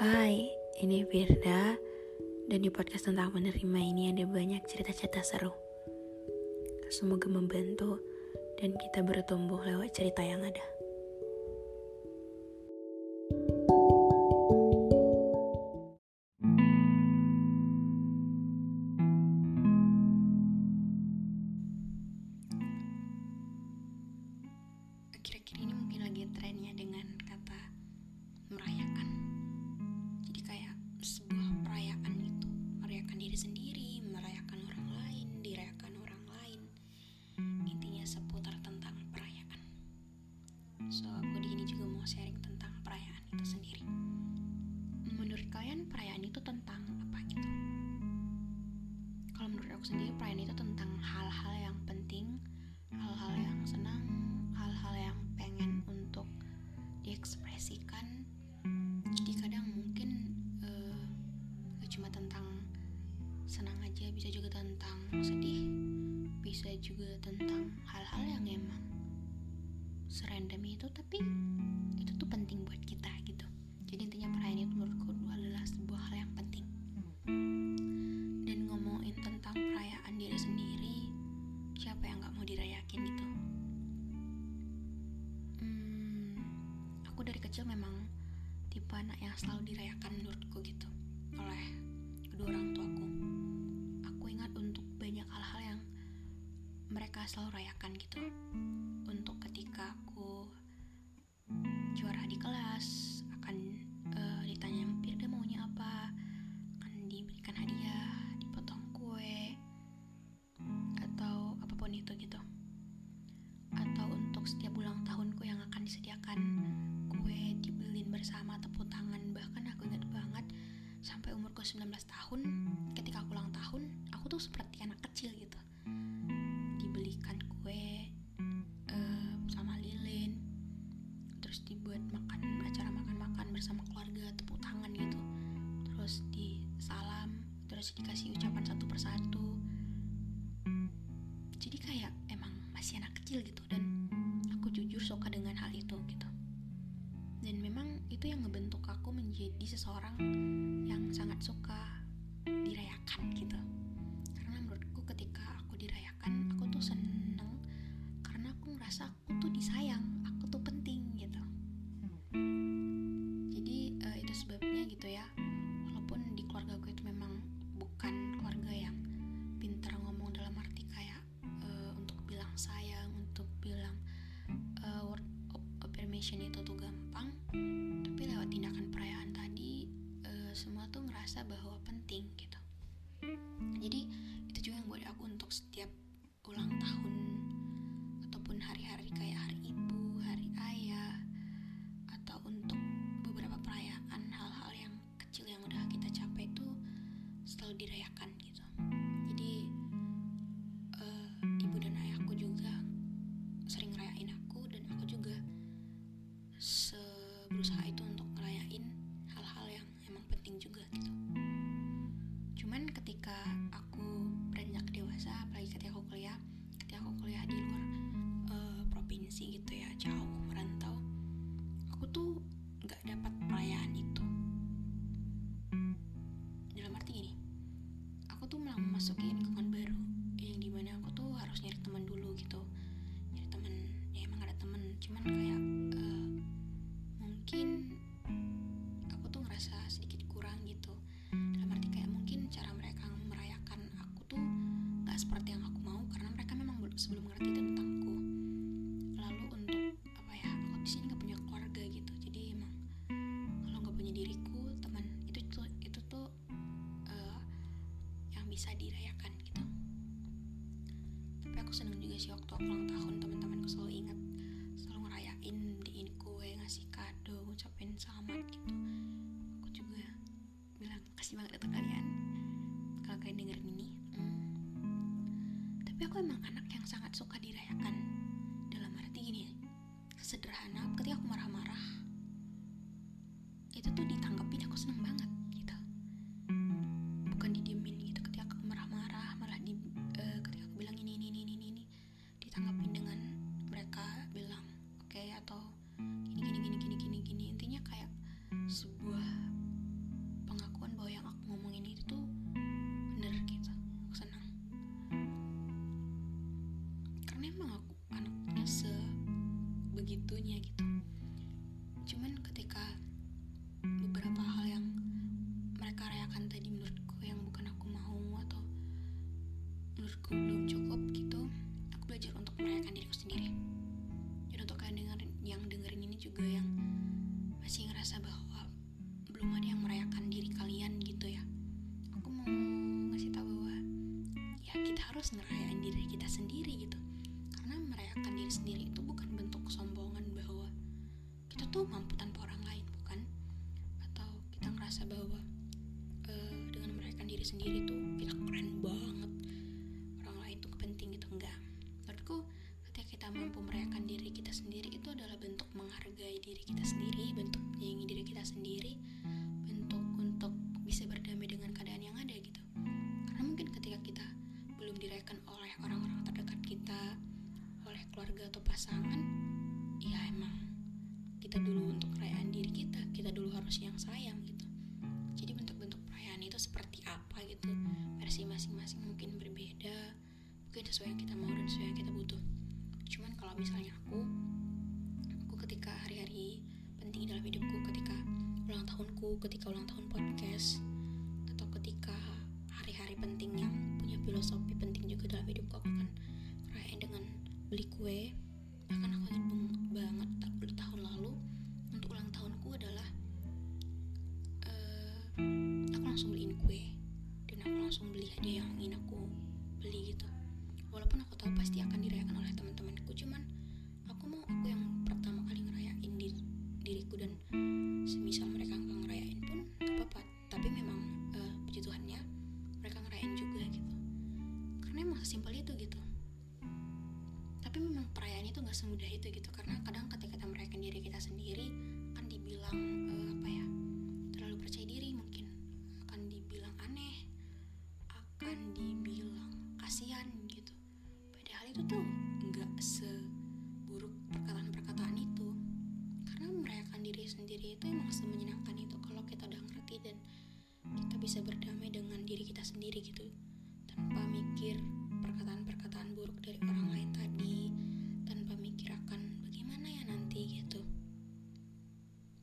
Hai, ini Firda dan di podcast tentang menerima ini ada banyak cerita-cerita seru. Semoga membantu dan kita bertumbuh lewat cerita yang ada. Aku sendiri perayaan itu tentang hal-hal yang penting, hal-hal yang senang, hal-hal yang pengen untuk diekspresikan. Jadi kadang mungkin eh, gak cuma tentang senang aja bisa juga tentang sedih bisa juga tentang hal-hal yang emang serandom itu tapi itu tuh penting buat kita gitu. Jadi intinya perayaan itu menurutku dirayakin gitu hmm, aku dari kecil memang tipe anak yang selalu dirayakan menurutku gitu oleh kedua orang tuaku. Aku ingat untuk banyak hal-hal yang mereka selalu rayakan gitu. Sampai umurku 19 tahun ketika aku ulang tahun aku tuh seperti anak kecil gitu. Dibelikan kue eh, sama lilin terus dibuat makan acara makan-makan bersama keluarga tepuk tangan gitu. Terus disalam terus dikasih ucapan satu persatu suka dirayakan gitu. Karena menurutku ketika aku dirayakan aku tuh seneng. Karena aku ngerasa aku tuh disayang aku tuh penting gitu. Jadi eh, itu sebabnya gitu ya. Walaupun di keluarga gue itu memang bukan keluarga yang pintar ngomong dalam arti kayak eh, untuk bilang sayang untuk bilang eh, word of affirmation itu tuh dirayakan gitu. Jadi eh, ibu dan ayahku juga sering ngerayain aku dan aku juga berusaha itu untuk diriku teman. Itu tuh itu tuh eh, yang bisa dirayakan gitu. Aku seneng juga sih waktu aku ulang tahun teman-temanku selalu ingat selalu ngerayain beliin kue ngasih kado ngucapin selamat gitu. Aku juga bilang kasih banget untuk kalian. Kalau kalian dengerin ini hmm. tapi aku emang anak yang sangat suka dirayakan. Dalam arti gini sederhana ketika aku marah-marah karena emang aku anaknya sebegitunya gitu. Cuman ketika beberapa hal yang mereka rayakan tadi menurutku yang bukan aku mau atau menurutku belum cukup gitu aku belajar untuk merayakan diriku sendiri. Dan untuk kalian dengerin yang dengerin ini juga yang masih ngerasa bahwa belum ada yang merayakan diri kalian gitu ya. Aku mau ngasih tahu bahwa ya kita harus ngerayain diri kita sendiri gitu merayakan diri sendiri itu bukan bentuk kesombongan bahwa kita tuh mampu tanpa orang lain bukan? Atau kita ngerasa bahwa eh, dengan merayakan diri sendiri tuh kita pasangan ya emang kita dulu untuk perayaan diri kita kita dulu harus yang sayang gitu. Jadi bentuk-bentuk perayaan itu seperti apa gitu versi masing-masing mungkin berbeda mungkin sesuai yang kita mau dan sesuai yang kita butuh. Cuman kalau misalnya aku aku ketika hari-hari penting dalam hidupku ketika ulang tahunku ketika ulang tahun podcast atau ketika hari-hari penting yang punya filosofi penting juga dalam hidupku aku akan rayain dengan beli kue bahkan aku ingat bang- banget tahun lalu untuk ulang tahunku adalah eh, aku langsung beliin kue. Dan aku langsung beli hadiah yang ingin aku beli gitu. Walaupun aku tahu pasti akan dirayakan oleh teman-temanku cuman aku mau aku yang pertama kali ngerayain di, diriku dan semisal mereka nggak tapi memang perayaan itu nggak semudah itu gitu karena kadang ketika kita merayakan diri kita sendiri akan dibilang eh, apa ya terlalu percaya diri mungkin. Akan dibilang aneh akan dibilang kasihan gitu. Padahal itu tuh nggak seburuk perkataan-perkataan itu. Karena merayakan diri sendiri itu emang semenyenangkan itu kalau kita udah ngerti dan kita bisa berdamai dengan diri kita sendiri gitu tanpa mikir perkataan-perkataan buruk dari orang lain tadi tanpa mikir akan bagaimana ya nanti gitu.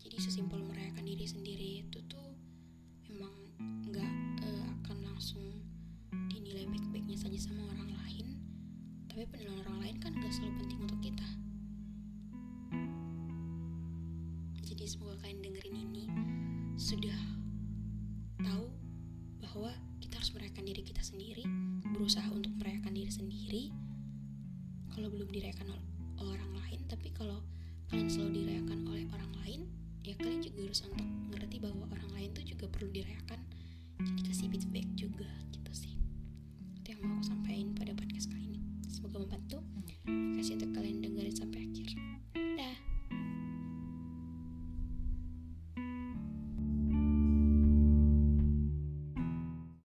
Jadi sesimpel merayakan diri sendiri itu tuh memang nggak eh, akan langsung dinilai baik-baiknya saja sama orang lain. Tapi penilaian orang lain kan nggak selalu penting untuk kita. Jadi semoga kalian dengerin ini sudah tahu bahwa kita harus merayakan diri kita sendiri berusaha untuk merayakan diri sendiri kalau belum dirayakan orang lain tapi kalau kalian selalu dirayakan oleh orang lain ya kalian juga harus untuk ngerti bahwa orang lain tuh juga perlu dirayakan